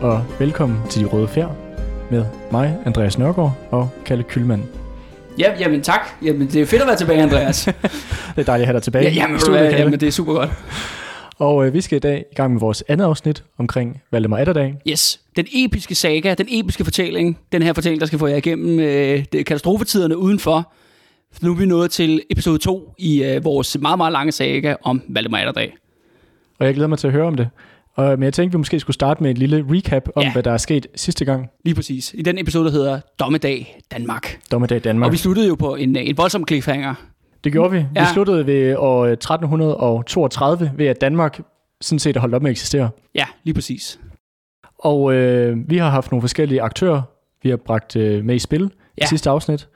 Og velkommen til De Røde Fjer med mig, Andreas Nørgaard og Kalle Kylmand. Ja, jamen tak. Jamen, det er fedt at være tilbage, Andreas. det er dejligt at have dig tilbage. ja, jamen, studiet, hvad, jamen, det er super godt. Og øh, vi skal i dag i gang med vores andet afsnit omkring Valdemar Atterdag. Yes, den episke saga, den episke fortælling, den her fortælling, der skal få jer igennem øh, det, katastrofetiderne udenfor. Nu er vi nået til episode 2 i øh, vores meget, meget lange saga om Valdemar Atterdag. Og jeg glæder mig til at høre om det. Og, men jeg tænkte, vi måske skulle starte med et lille recap om, ja. hvad der er sket sidste gang. Lige præcis. I den episode, der hedder Dommedag Danmark. Dommedag Danmark. Og vi sluttede jo på en, en voldsom cliffhanger. Det gjorde vi. Ja. Vi sluttede ved år 1332 ved, at Danmark sådan set holdt op med at eksistere. Ja, lige præcis. Og øh, vi har haft nogle forskellige aktører, vi har bragt øh, med i spil ja. i sidste afsnit.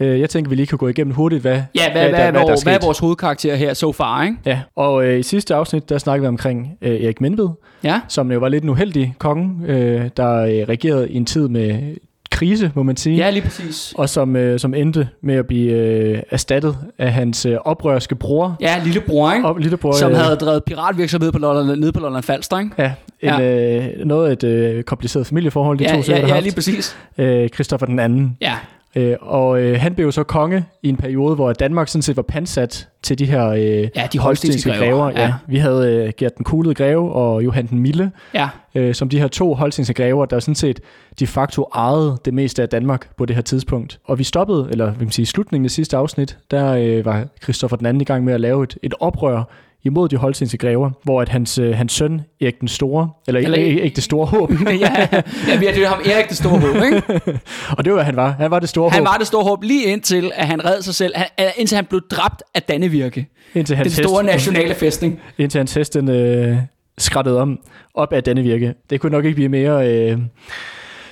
Øh, jeg tænker, vi lige kan gå igennem hurtigt, hvad, ja, hvad, hvad, hvad, hvad, der er hvad er vores hovedkarakter her so far, ikke? Ja, og øh, i sidste afsnit, der snakkede vi omkring øh, Erik Menved, ja. som jo var lidt en uheldig konge, øh, der øh, regerede i en tid med krise, må man sige. Ja, lige præcis. Og som, øh, som endte med at blive øh, erstattet af hans øh, oprørske bror. Ja, lillebror, ikke? Op, lillebror, som øh, havde drevet piratvirksomhed på Lolland, nede på Lolland Falster, ikke? Ja, en, ja. Øh, noget af et øh, kompliceret familieforhold, de ja, to ja, ja, lige præcis. Øh, Christoffer den anden. Ja. Øh, og øh, han blev jo så konge i en periode, hvor Danmark sådan set var pansat til de her øh, ja, de holstenske grever. Ja. ja. Vi havde øh, Gert den Kuglede Greve og Johan den Mille, ja. øh, som de her to holstenske grever, der sådan set de facto ejede det meste af Danmark på det her tidspunkt. Og vi stoppede, eller vil man sige, i slutningen af sidste afsnit, der øh, var Christoffer den anden i gang med at lave et, et oprør imod de holstenske grever, hvor at hans, øh, hans søn, Erik den Store, eller, eller Erik det Store Håb. ja, ja, vi har det ham Erik det Store Håb, ikke? og det var, han var. Han var det store han håb. Han var det store håb lige indtil, at han redde sig selv, han, indtil han blev dræbt af Dannevirke. Indtil hans den store hest, nationale festning. Indtil hans hest, den øh, skrættede om, op af Dannevirke. Det kunne nok ikke blive mere... Øh,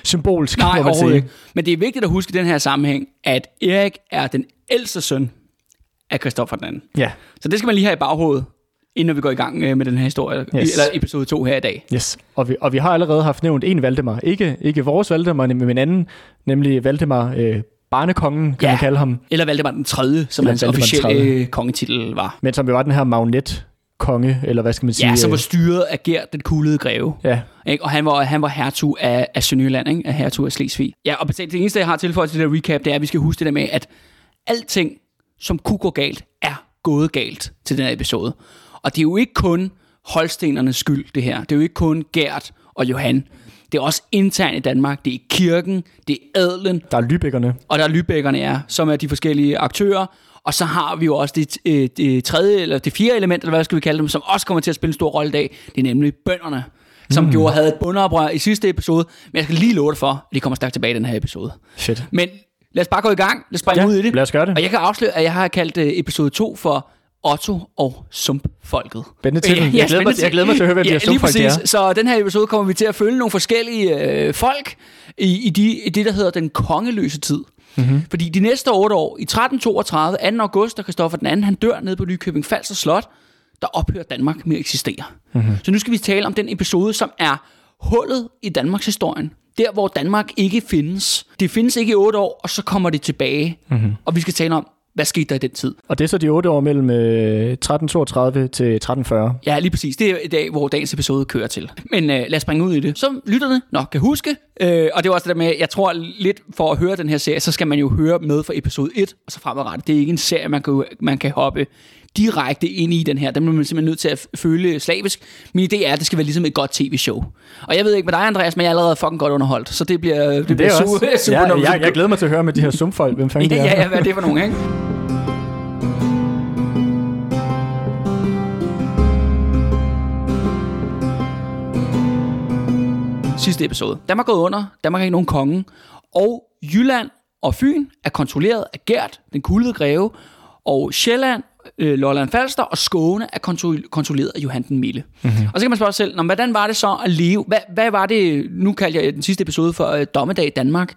symbolsk, Nej, må man sige. Ikke. Men det er vigtigt at huske i den her sammenhæng, at Erik er den ældste søn af Christoffer den anden. Ja. Så det skal man lige have i baghovedet inden vi går i gang øh, med den her historie, yes. eller episode 2 her i dag. Yes, og vi, og vi har allerede haft nævnt en Valdemar. Ikke, ikke vores Valdemar, men en anden, nemlig Valdemar øh, Barnekongen, kan ja. man kalde ham. Eller Valdemar den 3., som hans officielle øh, kongetitel var. Men som jo var den her magnet konge, eller hvad skal man sige? Ja, som var styret af Gert, den kuglede greve. Ja. Ikke? Og han var, han var hertug af, af Sønderjylland, ikke? af hertug af Slesvig. Ja, og det eneste, jeg har tilføjet til det der recap, det er, at vi skal huske det der med, at alting, som kunne gå galt, er gået galt til den her episode. Og det er jo ikke kun holstenernes skyld, det her. Det er jo ikke kun Gert og Johan. Det er også internt i Danmark. Det er kirken, det er adlen. Der er lybækkerne. Og der er lybækkerne, ja, som er de forskellige aktører. Og så har vi jo også det, øh, det tredje, eller det fjerde element, eller hvad skal vi kalde dem, som også kommer til at spille en stor rolle i dag. Det er nemlig bønderne, som mm. gjorde havde et bundeoprør i sidste episode. Men jeg skal lige love dig for, at de kommer stærkt tilbage i den her episode. Fedt. Men lad os bare gå i gang. Lad os springe ja, ud i det. lad os gøre det. Og jeg kan afsløre, at jeg har kaldt øh, episode 2 for Otto og sumpfolket. Spændende til. Ja, jeg, glæder mig, jeg glæder mig til at høre, hvem ja, de her sumpfolk er. Så den her episode kommer vi til at følge nogle forskellige øh, folk i, i, de, i det, der hedder den kongeløse tid. Mm-hmm. Fordi de næste otte år, i 1332, 2. august, da Christoffer den anden, han dør nede på Nykøbing Falster Slot, der ophører Danmark med at eksistere. Mm-hmm. Så nu skal vi tale om den episode, som er hullet i Danmarks historien. Der, hvor Danmark ikke findes. Det findes ikke i otte år, og så kommer det tilbage. Mm-hmm. Og vi skal tale om, hvad skete der i den tid? Og det er så de otte år mellem øh, 1332 til 1340. Ja, lige præcis. Det er i dag, hvor dagens episode kører til. Men øh, lad os springe ud i det. Som lytterne nok kan huske, øh, og det er også det der med, jeg tror lidt for at høre den her serie, så skal man jo høre med fra episode 1 og så fremadrettet. Det er ikke en serie, man kan, man kan hoppe direkte ind i den her. Den er man simpelthen nødt til at føle slavisk. Min idé er, at det skal være ligesom et godt tv-show. Og jeg ved ikke med dig, Andreas, men jeg er allerede fucking godt underholdt. Så det bliver, det, det bliver super, super, super ja, jeg, jeg, glæder mig til at høre med de her sumfolk. Hvem fanden ja, det er. Ja, ja, hvad er det for nogen, ikke? Sidste episode. Danmark er gået under, Danmark har ikke nogen konge, og Jylland og Fyn er kontrolleret af Gert, den kuldede greve, og Sjælland, øh, Lolland Falster og Skåne er kontrolleret af Johan den Mille. Mm-hmm. Og så kan man spørge sig selv, hvordan var det så at leve? Hvad, hvad var det, nu kaldte jeg den sidste episode for øh, Dommedag i Danmark,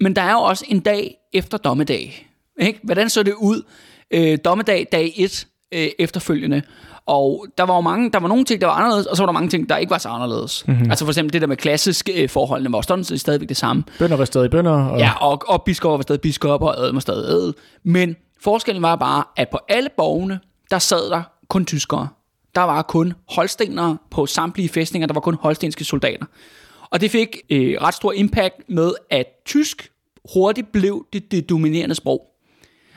men der er jo også en dag efter Dommedag. Ikke? Hvordan så det ud? Øh, dommedag, dag 1 øh, efterfølgende. Og der var jo mange, der var nogle ting, der var anderledes, og så var der mange ting, der ikke var så anderledes. Mm-hmm. Altså for eksempel det der med klassiske øh, forholdene var sådan stadigvæk det samme. Bønder var stadig bønder. Og... Ja, og, og biskopper var stadig biskopper, og adel var stadig adel. Men forskellen var bare, at på alle borgene, der sad der kun tyskere. der var kun holstenere på samtlige fæstninger, der var kun holstenske soldater. Og det fik øh, ret stor impact med, at tysk hurtigt blev det, det dominerende sprog.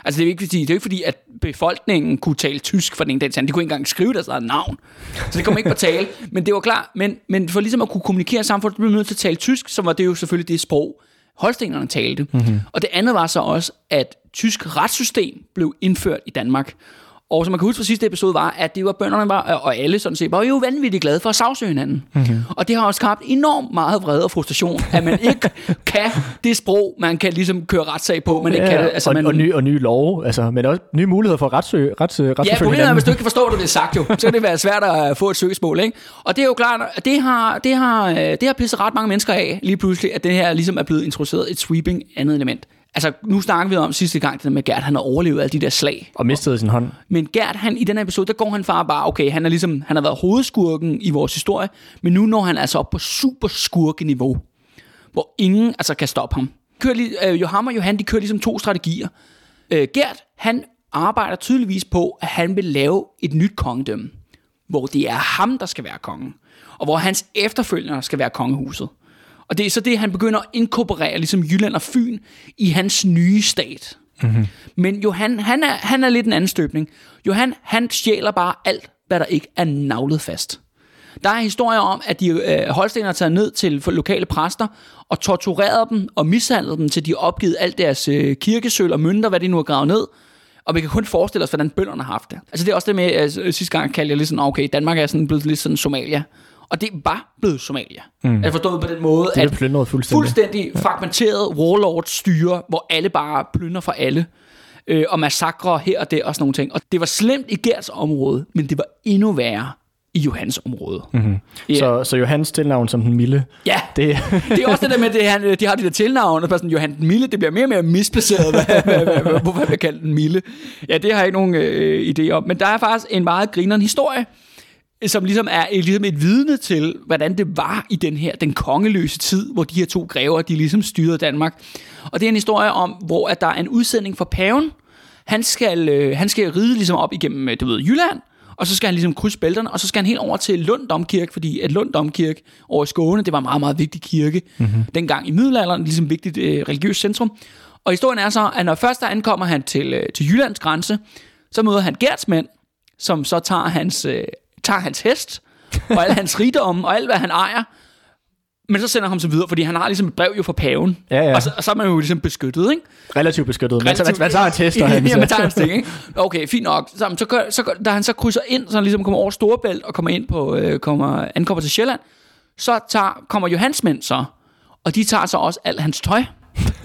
Altså det er, ikke, fordi, det er ikke fordi, at befolkningen kunne tale tysk for den ene dag til anden. De kunne ikke engang skrive deres eget navn. Så det kom ikke på tale. Men det var klart. Men, men for ligesom at kunne kommunikere samfundet, blev man nødt til at tale tysk, så var det jo selvfølgelig det sprog, holstenerne talte. Mm-hmm. Og det andet var så også, at tysk retssystem blev indført i Danmark. Og som man kan huske fra sidste episode var, at det var bønderne var, og alle sådan set, var jo vanvittigt glade for at sagsøge hinanden. Mm-hmm. Og det har også skabt enormt meget vrede og frustration, at man ikke kan det sprog, man kan ligesom køre retssag på, man ikke Ja, kan det. Altså, og, man, og, nye, og nye love, altså, men også nye muligheder for at retssøge, rets, Ja, retsforfølge problemet er, hinanden. hvis du ikke kan forstå, hvad det er sagt jo, så kan det være svært at få et søgsmål, ikke? Og det er jo klart, at det har, det har, øh, det har pisset ret mange mennesker af, lige pludselig, at det her ligesom er blevet introduceret et sweeping andet element. Altså, nu snakker vi om sidste gang, det der med Gert, han har overlevet alle de der slag. Og mistede sin hånd. Men Gert, han, i den her episode, der går han far bare, okay, han, er ligesom, han har været hovedskurken i vores historie, men nu når han altså op på super skurkeniveau, hvor ingen altså kan stoppe ham. Kører lige, øh, Johan og Johan, de kører ligesom to strategier. Øh, Gert, han arbejder tydeligvis på, at han vil lave et nyt kongedømme, hvor det er ham, der skal være kongen, og hvor hans efterfølgere skal være kongehuset. Og det er så det, han begynder at inkorporere, ligesom Jylland og Fyn, i hans nye stat. Mm-hmm. Men Johan, han er, han er lidt en anden støbning. Johan, han stjæler bare alt, hvad der ikke er navlet fast. Der er historier om, at de øh, Holsten har taget ned til lokale præster og tortureret dem og mishandlet dem, til de har opgivet alt deres øh, kirkesøl og mønter, hvad de nu har gravet ned. Og vi kan kun forestille os, hvordan bønderne har haft det. Altså det er også det med, at øh, sidste gang kaldte jeg lidt sådan, okay, Danmark er sådan blevet lidt sådan Somalia. Og det var blevet Somalia. Mm. Jeg forstået på den måde, Det at plyndret fuldstændig. fuldstændig fragmenteret warlord styre, hvor alle bare plynder for alle. Øh, og massakrer her og der og sådan nogle ting. Og det var slemt i Gerts område, men det var endnu værre i Johans område. Mm-hmm. Ja. Så, så Johans tilnavn som den milde, ja, det, det er også det der med, at han, de har de der tilnavn, og så sådan, Johan den Mille, det bliver mere og mere misplaceret, hvad, hvad, hvad, hvad, hvorfor jeg kaldt den Mille. Ja, det har jeg ikke nogen øh, idé om. Men der er faktisk en meget grineren historie, som ligesom er ligesom et vidne til, hvordan det var i den her, den kongeløse tid, hvor de her to grever, de ligesom styrede Danmark. Og det er en historie om, hvor at der er en udsending for paven. Han skal, øh, han skal ride ligesom op igennem, øh, du ved, Jylland, og så skal han ligesom krydse bælterne, og så skal han helt over til Lund Domkirke, fordi at Lund Domkirke over i Skåne, det var en meget, meget vigtig kirke. Mm-hmm. Dengang i middelalderen, ligesom vigtigt øh, religiøst centrum. Og historien er så, at når først der ankommer han til, øh, til Jyllands grænse, så møder han Gerts mænd, som så tager hans, øh, tager hans hest, og al hans rigdom, og alt hvad han ejer, men så sender han ham så videre, fordi han har ligesom et brev jo fra paven, Ja, ja. Og, så, og så er man jo ligesom beskyttet, ikke? relativt beskyttet. Men så, Relativt- man tager en test og han, ja, man tager en ting, ikke? Okay, fint nok. Så, så, gør- så, gør- da han så krydser ind, så han ligesom kommer over Storebælt og kommer ind på, øh, kommer, ankommer til Sjælland, så tager, kommer Johans mænd så, og de tager så også alt hans tøj.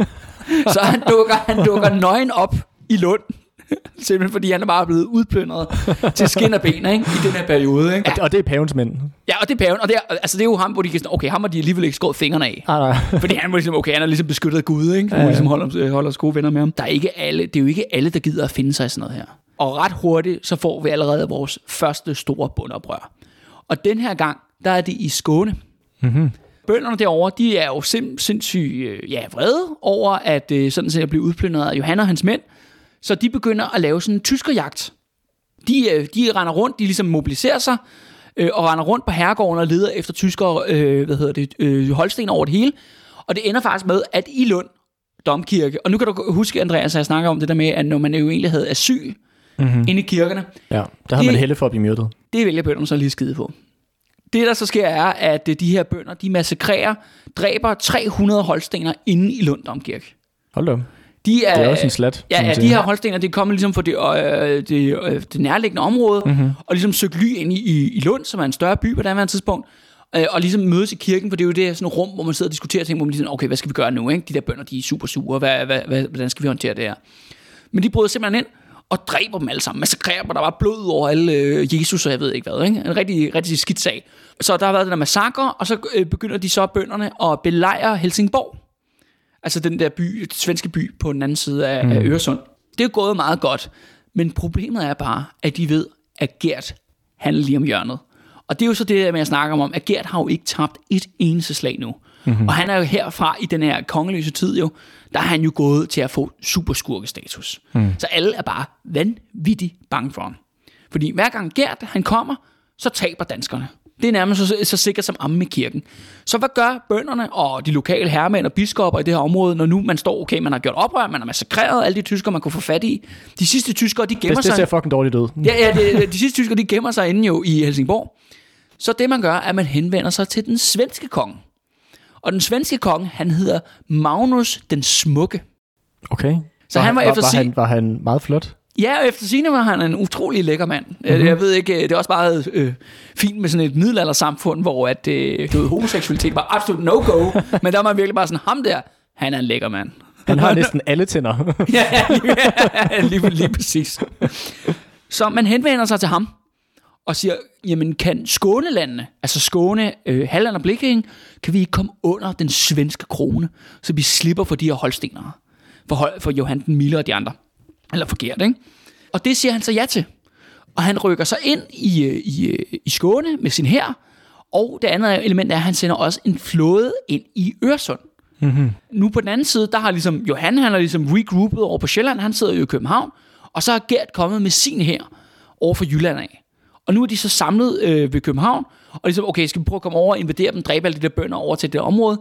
så han dukker, han dukker nøgen op i Lund. Simpelthen fordi han er bare blevet udplyndret til skin og ben ikke? i den her periode. Ikke? og, det, og det er pavens mænd. Ja, og det er paven, og det er, altså, det er jo ham, hvor de kan sådan, okay, ham har de alligevel ikke skåret fingrene af. Nej, nej. Fordi han var ligesom, okay, han er ligesom beskyttet af Gud, ikke? Så ja, ja. ligesom holder, holder os gode venner med ham. Der er ikke alle, det er jo ikke alle, der gider at finde sig i sådan noget her. Og ret hurtigt, så får vi allerede vores første store bundoprør. Og den her gang, der er det i Skåne. Mm-hmm. Bønderne derovre, de er jo sim, sindssygt øh, ja, vrede over, at øh, sådan set at blive udplyndret af Johan og hans mænd. Så de begynder at lave sådan en tyskerjagt. De, øh, de render rundt, de ligesom mobiliserer sig, øh, og render rundt på herregården og leder efter tyskere, øh, hvad hedder det, øh, Holsten over det hele. Og det ender faktisk med, at i Lund Domkirke, og nu kan du huske, Andreas, at jeg snakker om det der med, at når man jo egentlig havde asyl mm-hmm. inde i kirkerne, Ja, der har man helle for at blive myrdet. det vælger bønderne så lige skide på. Det, der så sker, er, at øh, de her bønder, de massakrerer, dræber 300 holstener inde i Lund Domkirke. Hold da. De er, Det er også en slat. Ja, ja de her holstener, de kommer ligesom fra det, øh, det, øh, det nærliggende område, mm-hmm. og ligesom søgt ly ind i, i, i Lund, som er en større by på det her tidspunkt, øh, og ligesom mødes i kirken, for det er jo det sådan rum, hvor man sidder og diskuterer ting, hvor man ligesom, okay, hvad skal vi gøre nu, ikke? De der bønder, de er super sure, hvad, hvad, hvad, hvordan skal vi håndtere det her? Men de bryder simpelthen ind, og dræber dem alle sammen, massakrerer dem, der var blod over alle øh, Jesus, og jeg ved ikke hvad, ikke? En rigtig, rigtig skidt sag. Så der har været den der massakre, og så øh, begynder de så bønderne at belejre Helsingborg. Altså den der by, den svenske by på den anden side af, mm. af Øresund. Det er gået meget godt, men problemet er bare, at de ved, at Gert handler lige om hjørnet. Og det er jo så det der med at snakke om, at Gert har jo ikke tabt et eneste slag nu. Mm-hmm. Og han er jo herfra i den her kongeløse tid jo, der er han jo gået til at få superskurkestatus. Mm. Så alle er bare vanvittigt bange for ham. Fordi hver gang Gert han kommer, så taber danskerne. Det er nærmest så, så sikkert som amme i kirken. Så hvad gør bønderne og de lokale herremænd og biskopper i det her område, når nu man står, okay, man har gjort oprør, man har massakreret alle de tyskere, man kunne få fat i. De sidste tyskere, de gemmer Det, det sig... ser fucking dårligt ud. Ja, ja, det, de sidste tyskere, de gemmer sig inde jo i Helsingborg. Så det man gør, er, at man henvender sig til den svenske konge. Og den svenske konge, han hedder Magnus den Smukke. Okay. Så han var efter var, sig- han, var han meget flot? Ja, og efter sine var han en utrolig lækker mand. Mm-hmm. Jeg ved ikke, øh, det er også meget øh, fint med sådan et middelaldersamfund, hvor at, øh, du ved, homoseksualitet var absolut no-go, men der var man virkelig bare sådan, ham der, han er en lækker mand. Han har næsten alle tænder. ja, lige, ja, lige, lige præcis. Så man henvender sig til ham og siger, jamen kan Skånelandene, altså Skåne, øh, Halland og Blikking, kan vi ikke komme under den svenske krone, så vi slipper for de her holstenere, for, for Johan den Milde og de andre. Eller for Gert, ikke? Og det siger han så ja til. Og han rykker sig ind i, øh, i, øh, i Skåne med sin hær, og det andet element er, at han sender også en flåde ind i Øresund. Mm-hmm. Nu på den anden side, der har ligesom Johan, han er ligesom regroupet over på Sjælland, han sidder jo i København, og så er Gert kommet med sin her over for Jylland af. Og nu er de så samlet øh, ved København, og ligesom, okay, skal vi prøve at komme over og invadere dem, dræbe alle de der bønder over til det område.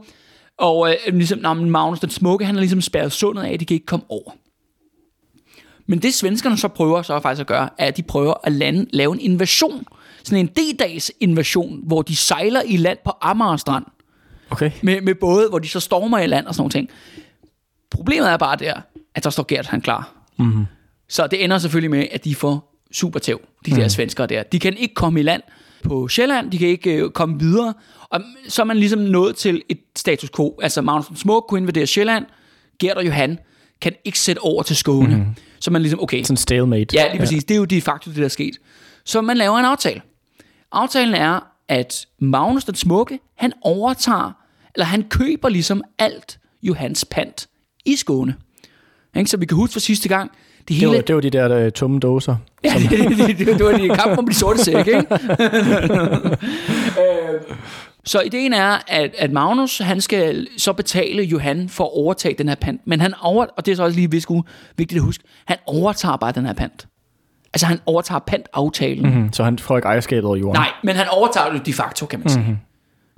Og øh, ligesom, men Magnus den Smukke, han er ligesom spærret sundet af, de kan ikke komme over. Men det svenskerne så prøver så faktisk at gøre, er, at de prøver at lande, lave en invasion. Sådan en D-dags invasion, hvor de sejler i land på Amager Strand. Okay. Med, med både, hvor de så stormer i land og sådan nogle ting. Problemet er bare der, at der står Gert han klar. Mm-hmm. Så det ender selvfølgelig med, at de får super tæv, de der svenskere der. De kan ikke komme i land på Sjælland, de kan ikke øh, komme videre. Og så er man ligesom nået til et status quo. Altså Magnus Smuk kunne invadere Sjælland, Gert og Johan kan ikke sætte over til Skåne. Mm-hmm. Så man ligesom, okay, Sådan stalemate. Ja, lige præcis. Ja. Det er jo de facto det, der er sket. Så man laver en aftale. Aftalen er, at Magnus den Smukke, han overtager, eller han køber ligesom alt Johans pant i Skåne. Ikke? Så vi kan huske fra sidste gang, det Det hele... var, det var de der øh, tomme dåser. Ja, det, det, det, det, det var de kamp om de sorte sække, ikke? Øh, så ideen er, at, at Magnus, han skal så betale Johan for at overtage den her pant. Men han over, og det er så også lige visko, vigtigt at huske, han overtager bare den her pant. Altså han overtager pantaftalen. Mm-hmm. Mm, så han får ikke ejerskabet over jorden. Nej, men han overtager det de facto, kan man sige. Mm-hmm.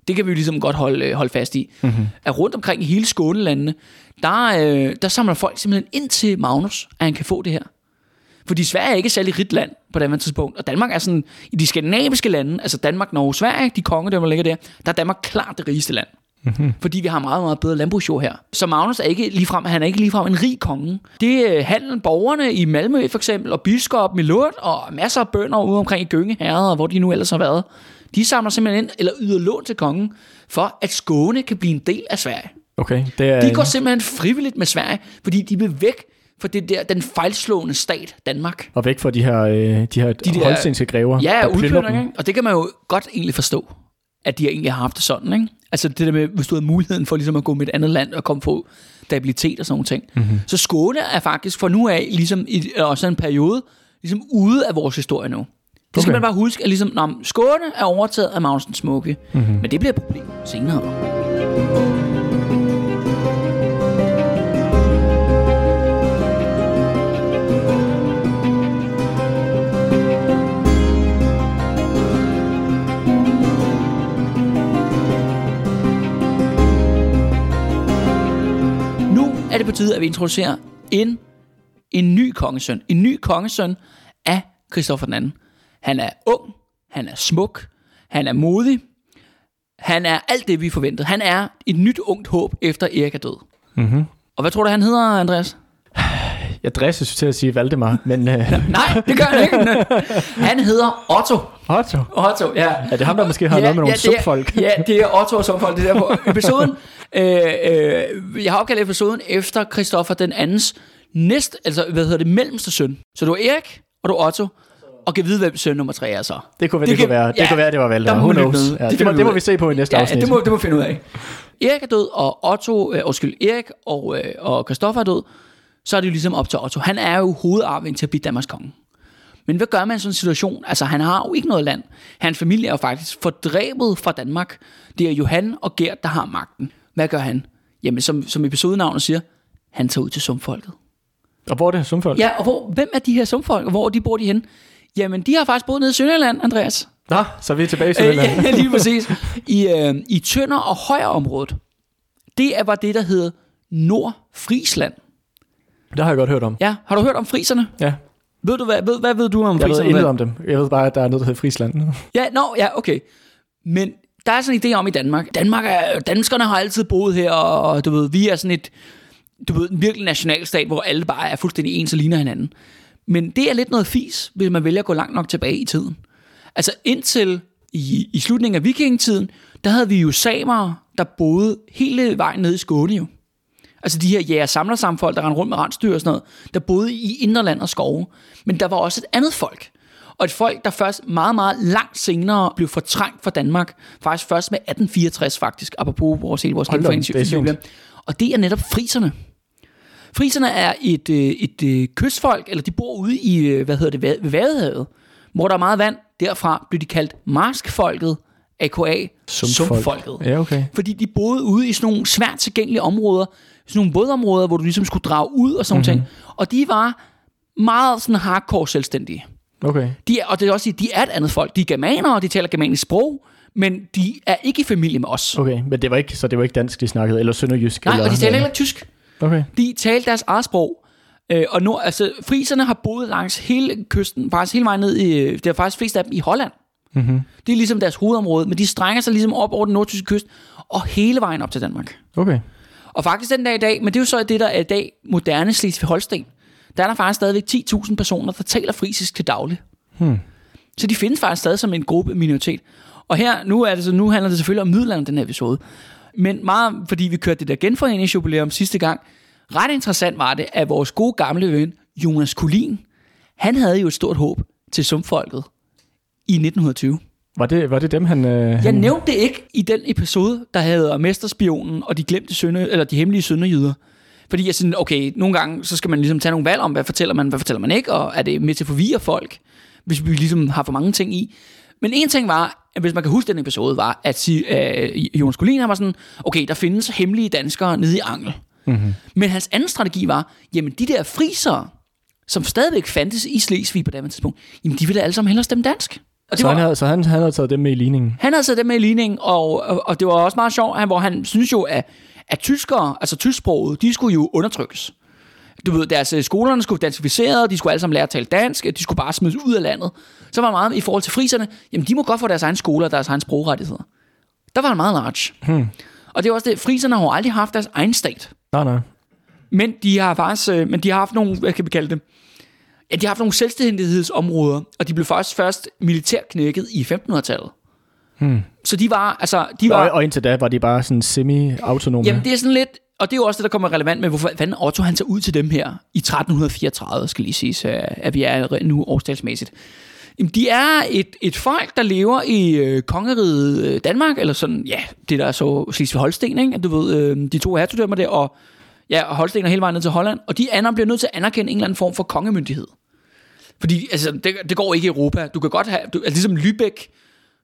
Det kan vi jo ligesom godt holde, øh, holde fast i. Mm-hmm. At rundt omkring i hele Skånelandene, der, øh, der samler folk simpelthen ind til Magnus, at han kan få det her. Fordi Sverige er ikke særlig rigt land på det her tidspunkt. Og Danmark er sådan, i de skandinaviske lande, altså Danmark, Norge, Sverige, de konge, der ligger der, der er Danmark klart det rigeste land. Mm-hmm. Fordi vi har meget, meget bedre landbrugsjord her. Så Magnus er ikke ligefrem, han er ikke ligefrem en rig konge. Det er handlen borgerne i Malmø for eksempel, og biskoppen i Lund, og masser af bønder ude omkring i Gønge Herred, og hvor de nu ellers har været. De samler simpelthen ind, eller yder lån til kongen, for at Skåne kan blive en del af Sverige. Okay, det er... De går simpelthen frivilligt med Sverige, fordi de vil væk fra det der, den fejlslående stat, Danmark. Og væk fra de her, øh, de her de der- holstenske grever. Ja, der? Og det kan man jo godt egentlig forstå, at de egentlig har haft det sådan, ikke? Altså det der med, hvis du havde muligheden for ligesom at gå med et andet land og komme få stabilitet og sådan nogle ting. Mhm. Mm-hmm. Så Skåne er faktisk for nu af, ligesom i også en periode, ligesom ude af vores historie nu. Det skal Okay. man bare huske, at ligesom, når Skåne er overtaget af Magnus Smukke, Mhm. mm-hmm. men det bliver et problem senere. Er det på tide, at vi introducerer en, en ny kongesøn. En ny kongesøn af Christoffer anden. Han er ung, han er smuk, han er modig, han er alt det, vi forventede. Han er et nyt ungt håb, efter Erik er død. Mm-hmm. Og hvad tror du, han hedder, Andreas? Jeg dresses til at sige Valdemar, men... Øh, Nej, det gør han ikke. Han hedder Otto. Otto. Otto, ja. Er det ham, der måske har noget med nogle det er, subfolk? Ja, det er Otto og subfolk. Det er der på episoden. øh, øh, jeg har opkaldt episoden efter Christoffer den andens næst, altså hvad hedder det, mellemste søn. Så du er Erik, og du er Otto, og kan vide, hvem søn nummer tre er så. Det kunne, det, Det kan- kunne være, det ja, kunne være, det var der Valdemar. må Who knows? med. Ja, Det det, må, det må vi se på i næste Ja, afsnit. det må, det må vi finde ud af. Erik er død, og Otto, øh, undskyld, Erik og, øh, og Christoffer er død, så er det jo ligesom op til Otto. Han er jo hovedarving til at blive Danmarks konge. Men hvad gør man i sådan en situation? Altså, han har jo ikke noget land. Hans familie er jo faktisk fordrevet fra Danmark. Det er Johan og Gert, der har magten. Hvad gør han? Jamen, som, som episodenavnet siger, han tager ud til sumfolket. Og hvor er det sumfolk? Ja, og hvor, hvem er de her sumfolk, og hvor de bor de hen? Jamen, de har faktisk boet nede i Sønderjylland, Andreas. Nå, så er vi tilbage i Øh, Sønderjylland. ja, lige præcis. I, øh, I Tønder og Højer området. Det er, var det, der hed Nordfrisland. Det har jeg godt hørt om. Ja, har du hørt om friserne? Ja, Ved du, hvad, ved, hvad ved du om jeg ved intet om dem. Jeg ved bare, at der er noget, der hedder Friesland. Ja, nå, ja, okay. Men der er sådan en idé om i Danmark. Danmark er, danskerne har altid boet her, og du ved, vi er sådan et, du ved, en virkelig nationalstat, hvor alle bare er fuldstændig ens og ligner hinanden. Men det er lidt noget fis, hvis man vælger at gå langt nok tilbage i tiden. Altså indtil i, i slutningen af vikingetiden, der havde vi jo samere, der boede hele vejen ned i Skåne jo. Altså de her jæger-samlersamfolk, der rendte rundt med rensdyr og sådan noget, der boede i Inderland og skove. Men der var også et andet folk. Og et folk, der først meget, meget langt senere blev fortrængt fra Danmark. Faktisk først med 1864 faktisk, apropos vores, hele vores genforeningsjubilæum. Og det er netop friserne. Friserne er et, øh, et, et kystfolk, eller de bor ude i, øh, hvad hedder det, ved Vadehavet, hvor der er meget vand. Derfra blev de kaldt marskfolket, a.k.a. sumpfolket. Ja, okay. Fordi de boede ude i sådan nogle svært tilgængelige områder, sådan nogle vådområder, hvor du ligesom skulle drage ud og sådan mm-hmm. ting. Og de var meget sådan hardcore selvstændige. Okay. De er, og det er også, de er et andet folk. De er germanere, de taler germanisk sprog, men de er ikke i familie med os. Okay, men det var ikke, så det var ikke dansk, de snakkede, eller sønderjysk? Nej, eller, og de taler heller ikke tysk. Okay. De talte deres eget sprog. Øh, og nu, altså, friserne har boet langs hele kysten, faktisk hele vejen ned i, det er faktisk flest af dem i Holland. Mm-hmm. Det er ligesom deres hovedområde, men de strækker sig ligesom op over den nordtyske kyst, og hele vejen op til Danmark. Okay. Og faktisk den dag i dag, men det er jo så det, der er i dag moderne Slesvig-Holsten, der er der faktisk stadigvæk 10.000 personer, der taler frisisk til daglig. Hmm. Så de findes faktisk stadig som en gruppe minoritet. Og her, nu, er det så, nu handler det selvfølgelig om middelalderen, den her episode. Men meget, fordi vi kørte det der genforeningsjubilæum sidste gang, ret interessant var det, at vores gode gamle ven, Jonas Kulin, han havde jo et stort håb til sumpfolket i 1920. Var det, var det dem, han... Øh, Jeg han... nævnte det ikke i den episode, der hedder Mesterspionen og de glemte sønne, eller de hemmelige sønderjyder. Fordi jeg sådan, okay, nogle gange, så skal man ligesom tage nogle valg om, hvad fortæller man, hvad fortæller man ikke, og er det med til at forvirre folk, hvis vi ligesom har for mange ting i. Men en ting var, at hvis man kan huske den episode, var, at øh, Jonas Collin, var sådan, okay, der findes hemmelige danskere nede i Angel. Mm-hmm. Men hans anden strategi var, jamen de der frisere, som stadigvæk fandtes i Slesvig på det tidspunkt, jamen de ville alle sammen hellere stemme dansk. Og det Så, var, han havde, så han, han havde taget dem med i ligningen? han havde taget dem med i ligningen, og, og, og det var også meget sjovt, han, hvor han synes jo, at, at tyskere, altså tysksproget, de skulle jo undertrykkes. Du ved, deres øh, skolerne skulle dansificeret, de skulle alle sammen lære at tale dansk, de skulle bare smides ud af landet. Så var meget i forhold til friserne, jamen de må godt få deres egen skoler og deres egen sprogrettigheder. Der var han meget large. Hmm. Og det er også det, friserne har jo aldrig haft deres egen stat. Nej, nej. Men de har faktisk, øh, men de har haft nogle, hvad kan vi kalde det? Ja, de har haft nogle selvstændighedsområder, og de blev faktisk først militærknækket i 1500-tallet. Hmm. Så de var, altså, de var, Og, og indtil da var de bare sådan semi-autonome? Jamen, det er sådan lidt... Og det er jo også det, der kommer relevant med, hvorfor fanden Otto han tager ud til dem her i 1334, skal lige sige, at vi er nu årstalsmæssigt. Jamen, de er et, et folk, der lever i øh, kongeriget øh, Danmark, eller sådan, ja, det der er så Slesvig-Holsten, ikke? Du ved, øh, de to hertugdømmer der, og ja, og Holsten er hele vejen ned til Holland, og de andre bliver nødt til at anerkende en eller anden form for kongemyndighed. Fordi altså, det, det går ikke i Europa. Du kan godt have, du, altså, ligesom Lübeck,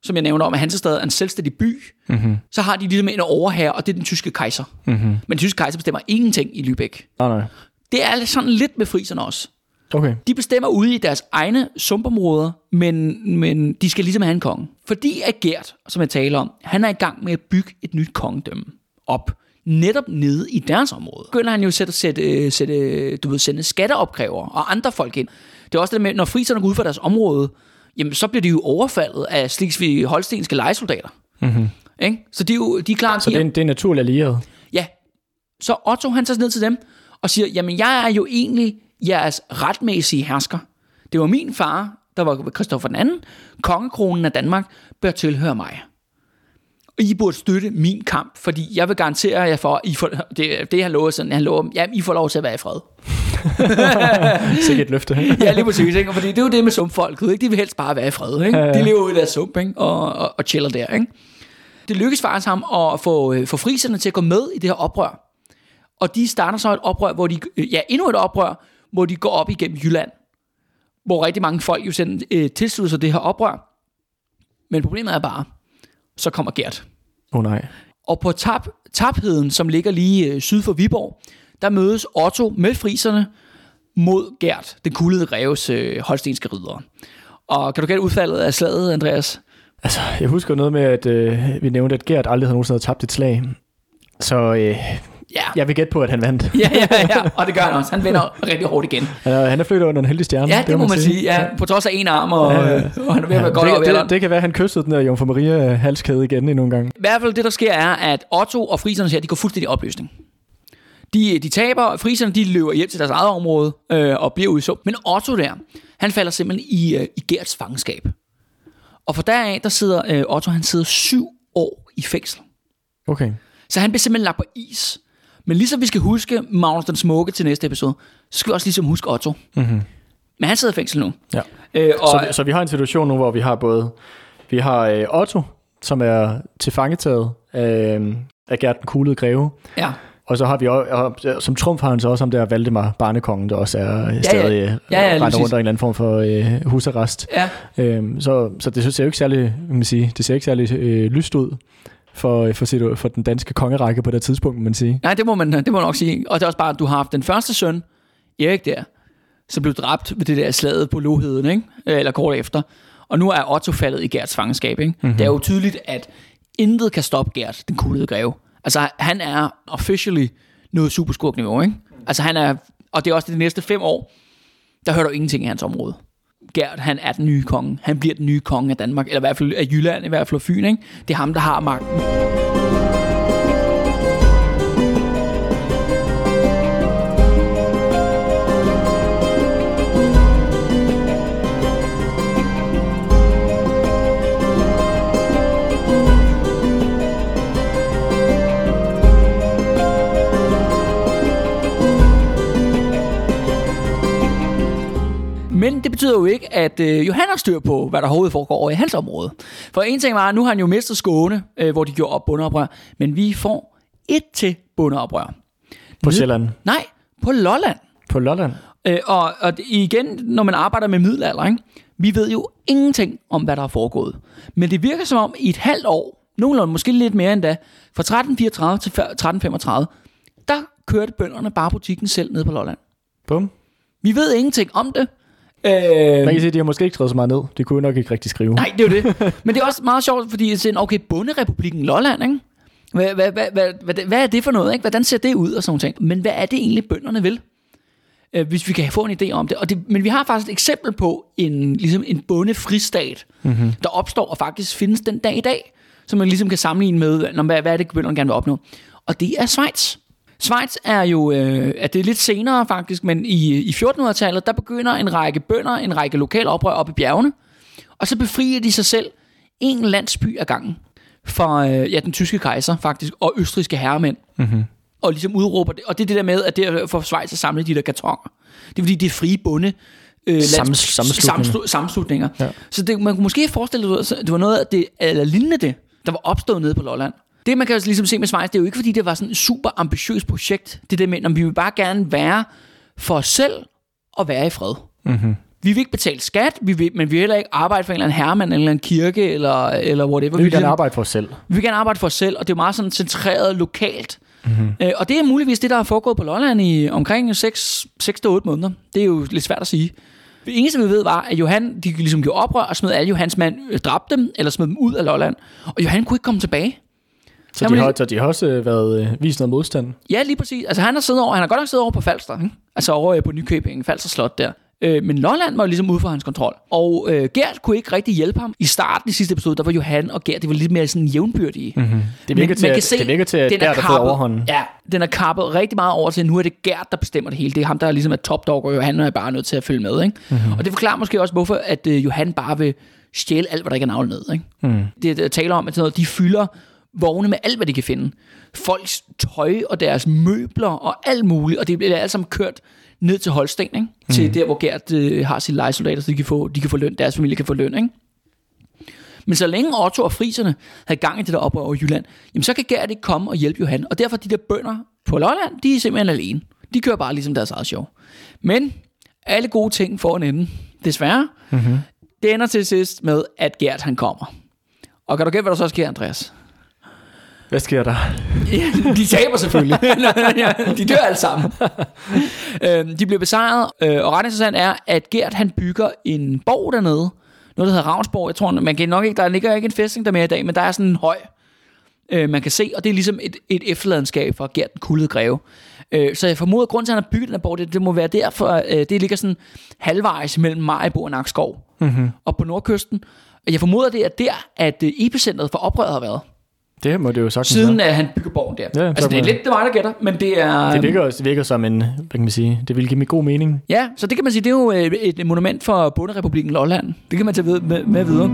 som jeg nævner om, at Hansestad er en selvstændig by, Mm-hmm. så har de ligesom en overherre, og det er den tyske kejser. Mm-hmm. Men den tyske kejser bestemmer ingenting i Lübeck. Nej, nej. Det er sådan lidt med friserne også. Okay. De bestemmer ude i deres egne sumpområder, men, men de skal ligesom have en konge. Fordi at Gert, som jeg taler om, han er i gang med at bygge et nyt kongedømme op. Netop nede i deres område. Begynder han jo at sætte, sætte, sætte, du ved, sende skatteopkræver og andre folk ind. Det er også det med, når friserne går ud fra deres område, jamen så bliver de jo overfaldet af Slesvig-Holstenske lejesoldater. Mm-hmm. Ikke? Så de er jo de er klar Så det er, det er en naturlig allieret? Ja. Så Otto han tager ned til dem og siger, jamen jeg er jo egentlig jeres retmæssige hersker. Det var min far, der var Kristoffer den anden. Kongekronen af Danmark bør tilhøre mig. I burde støtte min kamp, fordi jeg vil garantere jer for, at I får, det, det han lover sådan, han lover, jamen I får lov til at være i fred. Sikkert et løfte. ja, lige præcis, ikke? Fordi det er jo det med sumpfolket, ikke? De vil helst bare være i fred, ikke? Ja, ja. De lever ud i deres sump, ikke? Og, og, og chiller der, ikke? Det lykkes faktisk ham at få, øh, få friserne til at gå med i det her oprør. Og de starter så et oprør, hvor de, øh, ja, endnu et oprør, hvor de går op igennem Jylland. Hvor rigtig mange folk jo sådan, øh, tilslutter sig det her oprør. Men problemet er bare, så kommer Gert. Oh, nej. Og på tab, Tabheden, som ligger lige øh, syd for Viborg, der mødes Otto med friserne mod Gert, den kuldede reves øh, holstenske ridder. Og kan du gætte udfaldet af slaget, Andreas? Altså, jeg husker noget med, at øh, vi nævnte, at Gert aldrig havde nogensinde tabt et slag. Så øh, Ja. jeg vil gætte på, at han vandt. ja, ja, ja, og det gør han også. Han vinder rigtig hårdt igen. Han er, han er flyttet under en heldig stjerne. Ja, det må man sige. Ja, på trods af en arm, og, Ja, ja. øh, og han er ved at være godt det, over det, det, det, kan være, at han kyssede den der Jomfru Maria halskæde igen endnu en gang. I hvert fald det, der sker, er, at Otto og friserne her, de går fuldstændig i opløsning. De, de taber, friserne de løber hjem til deres eget område øh, og bliver udså. Men Otto der, han falder simpelthen i, øh, i Gerts fangenskab. Og for deraf, der sidder øh, Otto, han sidder syv år i fængsel. Okay. Så han bliver simpelthen lagt på is. Men ligesom vi skal huske Magnus den Smukke til næste episode, så skal vi også ligesom huske Otto. Mm-hmm. Men han sidder i fængsel nu. Ja. Øh, og, Så, så vi har en situation nu, hvor vi har både... Vi har øh, Otto, som er tilfangetaget af, øh, af Gert den kuglede greve. ja, Og så har vi også, og som trumf har han så også om der Valdemar Barnekongen, der også er ja, stadig ja. ja, Ja, ja, lige render rundt under en eller anden form for øh, husarrest. ja, Øhm, så, så det ser jo ikke særlig, man sige, det ser ikke særlig øh, lyst ud for, for, sit, for den danske kongerække på det tidspunkt, man sige. Nej, det må, man, det må man nok sige. Og det er også bare, at du har haft den første søn, Erik der, som blev dræbt ved det der slaget på Loheden, ikke? Øh, eller kort efter. Og nu er Otto faldet i Gerts fangenskab. Ikke? Mm-hmm. Det er jo tydeligt, at intet kan stoppe Gert, den kuglede greve. Altså, han er officially noget superskurkniveau. Ikke? Altså, han er, og det er også de næste fem år, der hører du ingenting i hans område. Gert, han er den nye konge. Han bliver den nye konge af Danmark, eller i hvert fald af Jylland, i hvert fald af Fyn. Ikke? Det er ham, der har magten. Men det betyder jo ikke, at øh, Johan har styr på, hvad der overhovedet foregår over i hans område. For en ting var, at nu har han jo mistet Skåne, øh, hvor de gjorde op bundeoprør. Men vi får et til bundeoprør. På Ned- Sjælland. Nej, på Lolland. På Lolland. Øh, og, og igen, når man arbejder med middelalder, ikke? vi ved jo ingenting om, hvad der er foregået. Men det virker som om, i et halvt år, nogenlunde måske lidt mere end da, fra 1334 til 1335, der kørte bønderne bare butikken selv ned på Lolland. Bum. Vi ved ingenting om det. Øh, Man kan sige, at de har måske ikke skrevet så meget ned. De kunne nok ikke rigtig skrive. Nej, det er jo det. Men det er også meget sjovt, fordi jeg siger, okay, Bunderepublikken Lolland, ikke? Hvad, hvad, hvad, hvad, hvad, hvad er det for noget? Ikke? Hvordan ser det ud og sådan ting? Men hvad er det egentlig, bønderne vil? Øh, hvis vi kan få en idé om det. Og det. Men vi har faktisk et eksempel på en, ligesom en bondefristat, mm-hmm. der opstår og faktisk findes den dag i dag, som man ligesom kan sammenligne med, når, hvad, hvad er det, bønderne gerne vil opnå. Og det er Schweiz. Schweiz er jo, øh, at det er lidt senere faktisk, men i, i 1400-tallet, der begynder en række bønder, en række lokale oprør op i bjergene, og så befrier de sig selv en landsby ad gangen fra øh, ja, den tyske kejser faktisk, og østrigske herremænd. Mm-hmm. Og ligesom udråber det. Og det er det der med, at det er for Schweiz at samle de der kartoner. Det er fordi, det er frie bunde øh, lands- Sammenslutninger. samslu- sammenslutninger. Ja. Så det, man kunne måske forestille sig, at det var noget af det, eller lignende det, der var opstået nede på Lolland. Det, man kan jo ligesom se med Schweiz, det er jo ikke, fordi det var sådan et super ambitiøst projekt. Det der med, at vi vil bare gerne være for os selv og være i fred. Mm-hmm. Vi vil ikke betale skat, vi vil, men vi vil heller ikke arbejde for en eller anden herremand, eller en kirke, eller, eller whatever. Vi vil gerne arbejde for os selv. vi vil gerne arbejde for os selv, og det er meget sådan centreret lokalt. Mm-hmm. Øh, og det er muligvis det, der har foregået på Lolland i omkring 6-8 måneder. Det er jo lidt svært at sige. Det eneste, vi ved, var, at Johan, de ligesom gjorde oprør og smed alle Johans mand, øh, dræbte dem, eller smed dem ud af Lolland. Og Johan kunne ikke komme tilbage. Så de, det- har, så de har også øh, været, øh, vist noget modstand. Ja, lige præcis. Altså han har, siddet over, han har godt nok siddet over på Falster, ikke? altså over øh, på Nykøbing, Falster Slot der. Øh, men Lolland var jo ligesom ude for hans kontrol. Og øh, Gert kunne ikke rigtig hjælpe ham. I starten i sidste episode, der var Johan og Gert, de var lidt mere sådan jævnbyrdige. Mm-hmm. Det virker, til, at, det virker til, at den der er kappet- overhånden. Ja, den er kappet rigtig meget over til, at nu er det Gert, der bestemmer det hele. Det er ham, der ligesom er top dog, og Johan er bare nødt til at følge med. Ikke? Mm-hmm. Og det forklarer måske også, hvorfor at øh, Johan bare vil stjæle alt, hvad der ikke er navnet ned. Ikke? Mm. Det der taler om, at sådan noget, de fylder vogne med alt, hvad de kan finde. Folks tøj og deres møbler og alt muligt, og det bliver alt sammen kørt ned til Holsten, ikke? til der, hvor Gert øh, har sine lejesoldater, så de kan, få, de kan få løn, deres familie kan få løn. Ikke? Men så længe Otto og friserne havde gang i det der oprør over Jylland, jamen så kan Gert ikke komme og hjælpe Johan. Og derfor de der bønder på Lolland, de er simpelthen alene. De kører bare ligesom deres eget show. Men alle gode ting får en ende. Desværre. Mm-hmm. Det ender til sidst med, at Gert han kommer. Og kan du gætte, hvad der så sker, Andreas? Hvad sker der? Ja, de taber selvfølgelig. De dør alle sammen. Øhm, de bliver besejret, øh, og ret interessant er, at Gert han bygger en borg dernede, noget, der hedder Ravnsborg. Jeg tror, man kan nok ikke, der ligger ikke en fæstning der mere i dag, men der er sådan en høj, øh, man kan se, og det er ligesom et, et efterladenskab fra Gert den kuldede greve. Øh, så jeg formoder, at grunden til, at han har bygget den her borg, det, det må være derfor, øh, det ligger sådan halvvejs mellem Majbo og Nakskov, mm-hmm. og på nordkysten. Jeg formoder, det er der, at øh, epicentret for oprøret har været. Det må det jo sagtens Siden være. at han bygger borgen der. Ja, altså, så det er lidt det mig, der gætter, men det er... Det virker, det virker som en, hvad kan man sige, det vil give mig god mening. Ja, så det kan man sige, det er jo øh, et monument for Bunderepubliken Lolland. Det kan man tage ved, med, med videre.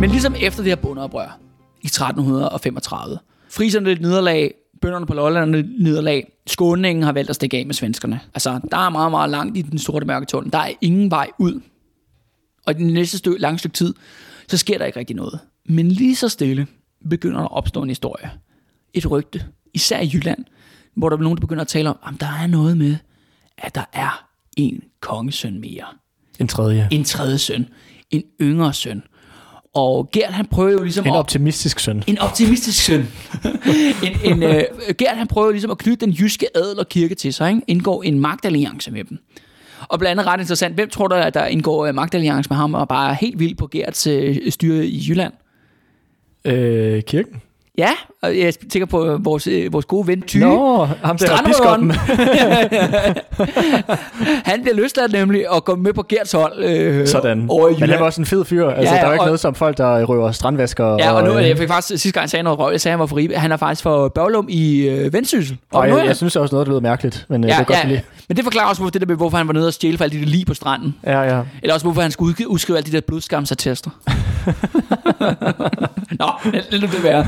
Men ligesom efter det her bundeoprør i 1335, friserne lidt nederlag, bønderne på Lolland lidt nederlag, skåningen har valgt at stikke af med svenskerne. Altså, der er meget, meget langt i den sorte mørke tunnel. Der er ingen vej ud. Og i den næste stykke, lange stykke tid, så sker der ikke rigtig noget. Men lige så stille begynder der at opstå en historie. Et rygte, især i Jylland, hvor der er nogen, der begynder at tale om, at der er noget med, at der er en kongesøn mere En tredje. en tredje søn, en yngre søn. Og Gert han prøver jo ligesom En optimistisk søn. en optimistisk søn. en, en, øh, Gert han prøver ligesom at knytte den jyske adel og kirke til sig, ikke? indgår en magtalliance med dem. Og blandt andet ret interessant, hvem tror der, at der indgår øh, magtalliance med ham og bare er helt vild på Gerts øh, styre i Jylland? Øh, kirken? Ja, og jeg tænker på vores, øh, vores gode ven Tyge. Nå, ham der biskoppen. Han bliver løsladt nemlig og går med på Gerts hold øh, Sådan. over i Men han var også en fed fyr. Altså, Ja, der er jo ikke og- noget som folk, der røver strandvasker. Ja, og nu, øh, jeg fik faktisk sidste gang, jeg sagde noget røv, jeg sagde, han var for Ribe. Han er faktisk for Børglum i øh, Vendsyssel. og er jeg, jeg, synes også noget, der lyder mærkeligt. Men ja, det er godt ja, lige. men det forklarer også, hvorfor, det der med, hvorfor han var nede og stjæle for alle de der lige på stranden. Ja, ja. Eller også, hvorfor han skulle udskrive alle de der blodskamsattester. Nå, lad nu det være.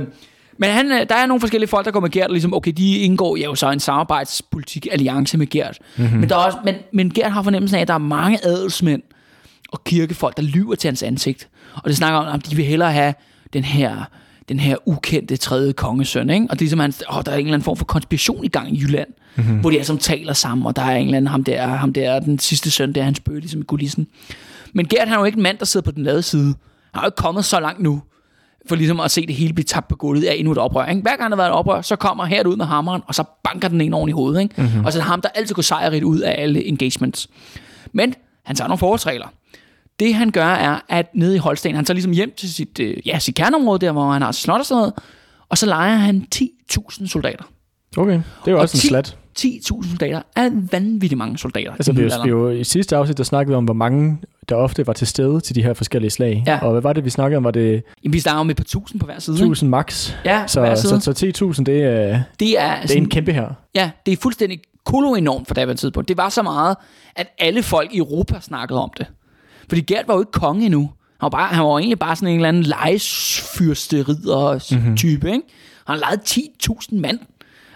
Øhm, men han, øh, der er nogle forskellige folk, der går med Gert, og ligesom, okay, de indgår ja, jo så en samarbejdspolitik, alliance med Gert. Mm-hmm. Men, der er også, men, men Gert har fornemmelsen af, at der er mange adelsmænd og kirkefolk, der lyver til hans ansigt. Og det snakker om, at de vil hellere have den her, den her ukendte tredje kongesøn. Ikke? Og det er ligesom, han, åh, der er en eller anden form for konspiration i gang i Jylland, mm-hmm. hvor de altså taler sammen, og der er en eller anden, ham der, ham der den sidste søn, der er han spøger ligesom i kulissen. Men Gert han er jo ikke en mand, der sidder på den lade side. Han er jo ikke kommet så langt nu, for ligesom at se det hele blive tabt på gulvet af endnu et oprør. Ikke? Hver gang der har været et oprør, så kommer her ud med hammeren, og så banker den en oven i hovedet. Ikke? Mm-hmm. Og så er det ham, der altid går sejrigt ud af alle engagements. Men han tager nogle forholdsregler. Det han gør er, at nede i Holsten, han tager ligesom hjem til sit, øh, ja, sit kerneområde, der hvor han har slot og sådan noget, og så leger han 10.000 soldater. Okay, det er jo Og også en ti- slat. 10.000 soldater er vanvittigt mange soldater. Altså, i middelalderen. vi jo, i sidste afsnit, der snakkede vi om, hvor mange der ofte var til stede til de her forskellige slag. Ja. Og hvad var det, vi snakkede om? Var det Jamen, vi snakker om et par tusind på hver side. ikke? 1000 max? Ja, Så, side. så, så 10.000, det er, det er, det er sådan, en kæmpe her. Ja, det er fuldstændig kolo enormt for daværende tidspunkt. Det var så meget, at alle folk i Europa snakkede om det. Fordi Gert var jo ikke konge endnu. Han var, bare, han var egentlig bare sådan en eller anden lejesfyrste ridder mm-hmm. type, ikke? Han lejede 10.000 mand.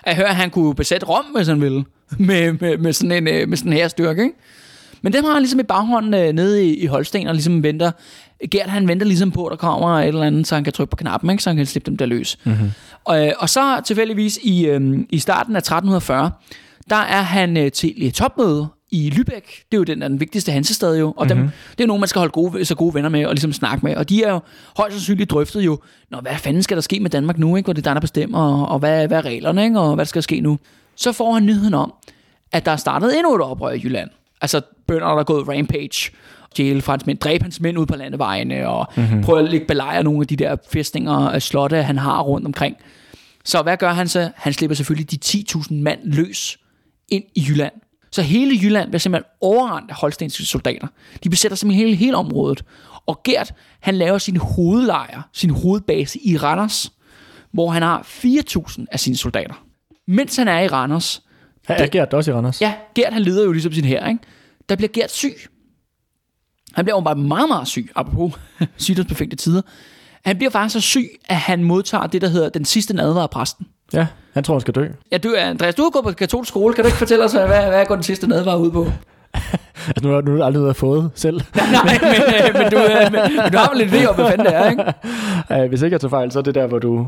Jeg hører, at han kunne besætte Rom, hvis han ville. Med, med, med sådan en, øh, med sådan en her styrke, ikke? Men dem har han ligesom i baghånden øh, nede i, i Holsten, og ligesom venter. Gert han venter ligesom på, at der kommer et eller andet, så han kan trykke på knappen, ikke? så han kan slippe dem der løs. Mm-hmm. Og, øh, og så tilfældigvis i, øh, i starten af 1340, der er han øh, til et topmøde i Lübeck. Det er jo den, der er den vigtigste hansestad jo. Og dem, det er nogen, man skal holde gode, så gode venner med og ligesom snakke med. Og de er jo højst sandsynligt drøftet jo, Nå, hvad fanden skal der ske med Danmark nu? Ikke? Hvor det er der, der bestemmer, og, og hvad, hvad er reglerne, ikke? og hvad skal der ske nu? Så får han nyheden om, at der er startet endnu et oprør i Jylland. Altså bønder, der er gået rampage, stjæle franskmænd, dræbe hans mænd ud på landevejene, og mm-hmm. prøve at lægge belejre nogle af de der fæstninger og slotte, han har rundt omkring. Så hvad gør han så? Han slipper selvfølgelig de 10.000 mand løs ind i Jylland. Så hele Jylland bliver simpelthen overrendt af holstenske soldater. De besætter simpelthen hele, hele området. Og Gert, han laver sin hovedlejr, sin hovedbase i Randers, hvor han har 4.000 af sine soldater. Mens han er i Randers, Er, er Gert også i Randers? Ja, Gert han leder jo ligesom sin her, ikke? Der bliver Gert syg. Han bliver åbenbart meget, meget syg, apropos sygdomsbefængte tider. Han bliver faktisk så syg, at han modtager det, der hedder den sidste nadver af præsten. ja. Han tror, han skal dø. Ja, du, Andreas, du har gået på katolsk skole. Kan du ikke fortælle os, hvad, hvad går den sidste nadver ud på? altså, nu har du aldrig været fået selv. Nej, men, øh, men, du, øh, men, men du har vel lidt ved om, hvad fanden det er, ikke? Uh, hvis ikke jeg tager fejl, så er det der, hvor du,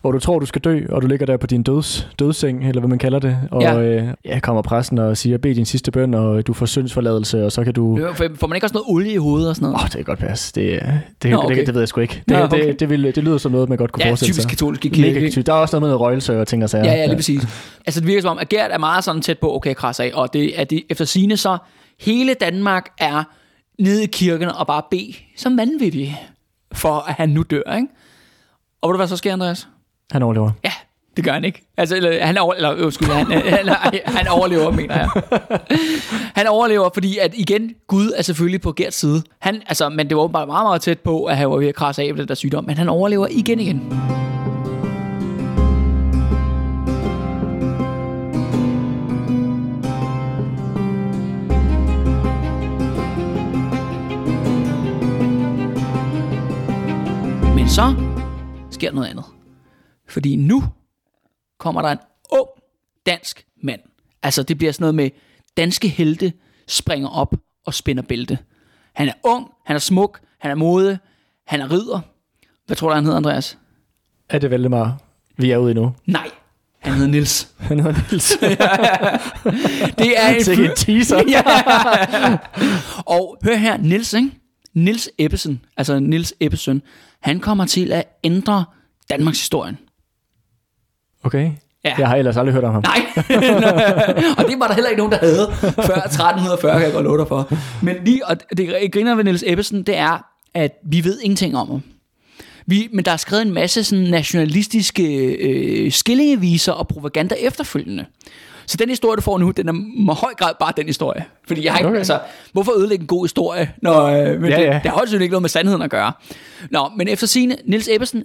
hvor du tror, du skal dø, og du ligger der på din døds, dødsseng, eller hvad man kalder det, og Ja. ja. Øh, ja, kommer præsten og siger, bed din sidste bøn, og du får syndsforladelse, og så kan du... Øh, Får man ikke også noget olie i hovedet og sådan noget? Åh, oh, det kan godt passe. Det, det, det, Nå, okay. det, det ved jeg sgu ikke. Det, Nå, okay. det, det, vil, det lyder som noget, man godt kunne ja, forestille typisk sig. katolske Mega kirke. typisk. Der er også noget med røgelse og ting og sager. Ja, ja, lige præcis. Altså, det virker som om, at Gert er meget sådan tæt på, okay, kras af, og det er det, efter sine så, hele Danmark er nede i kirken og bare bede som vanvittige, for at han nu dør, ikke? Og ved du, hvad så sker, Andreas? Han overlever. Ja, det gør han ikke. Altså, eller, han, over, eller, undskyld, han, han, han, han overlever, mener jeg. Han overlever, fordi at igen, Gud er selvfølgelig på Gerts side. Han, altså, men det var åbenbart meget, meget tæt på, at han var ved at krasse af med den der sygdom, men han overlever igen igen. Så sker noget andet. Fordi nu kommer der en ung dansk mand. Altså det bliver sådan noget med, danske helte springer op og spænder bælte. Han er ung, han er smuk, han er mode, han er ridder. Hvad tror du, han hedder, Andreas? Er det Valdemar, vi er ude i nu? Nej, han hedder Nils. Han hedder Niels. Det er en Sikke en fyr- teaser. ja. Og hør her, Nils, ikke? Nils Ebbesen, altså Nils Ebbesen, han kommer til at ændre Danmarks historien. Okay. Ja. Jeg har ellers aldrig hørt om ham. Nej, og det var der heller ikke nogen, der havde før 1340, kan jeg godt love dig for. Men lige, og det griner ved Niels Ebbesen, det er, at vi ved ingenting om ham. Vi, men der er skrevet en masse sådan nationalistiske øh, skillingeviser og propaganda efterfølgende. Så den historie, du får nu, den er med høj grad bare den historie. Fordi jeg har ikke, okay. Altså, hvorfor ødelægge en god historie, når øh, men Ja, det, ja. det har højst sandsynligt ikke noget med sandheden at gøre. Nå, men efter sine Niels Ebbesen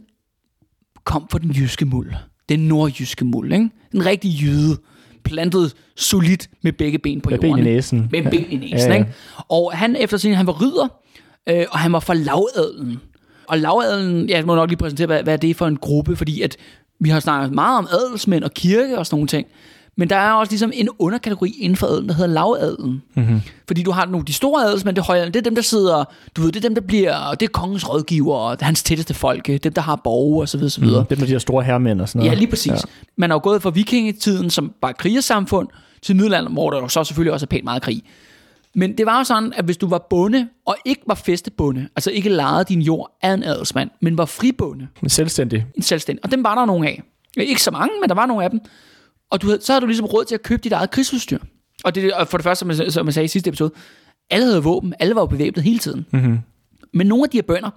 kom fra den jyske muld. Den nordjyske muld, ikke? En rigtig jyde, plantet solidt med begge ben på Med jorden. ben i næsen. Med Ja. ben i næsen, Ja, ja. ikke? Og han efter sin, han var ridder, øh, og han var fra lavadelen. Og lavadelen, jeg må nok lige præsentere, hvad, hvad det er for en gruppe, fordi at vi har snakket meget om adelsmænd og kirke og sådan nogle ting. Men der er også ligesom en underkategori inden for adelen, der hedder lavadelen. Mm-hmm. Fordi du har nogle de store adelsmænd, det er højadelen, det er dem, der sidder, du ved, det er dem, der bliver, det er kongens rådgiver, og er hans tætteste folke, dem, der har borge og så videre, så videre. Det med de her store hermænd og sådan noget. Ja, lige præcis. Ja. Man er jo gået fra vikingetiden, som bare krigersamfund, til middelalderen, hvor der jo så selvfølgelig også er pænt meget krig. Men det var jo sådan, at hvis du var bonde, og ikke var fæstebonde, altså ikke lejede din jord af en adelsmand, men var fribonde, Men Selvstændig. en selvstændig, og dem var der nogle af. Ikke så mange, men der var nogle af dem. Og du havde, så havde du ligesom råd til at købe dit eget krigsudstyr. Og, det, og for det første, som jeg, som jeg sagde i sidste episode, alle havde våben, alle var jo bevæbnet hele tiden. Mm-hmm. Men nogle af de her bønder,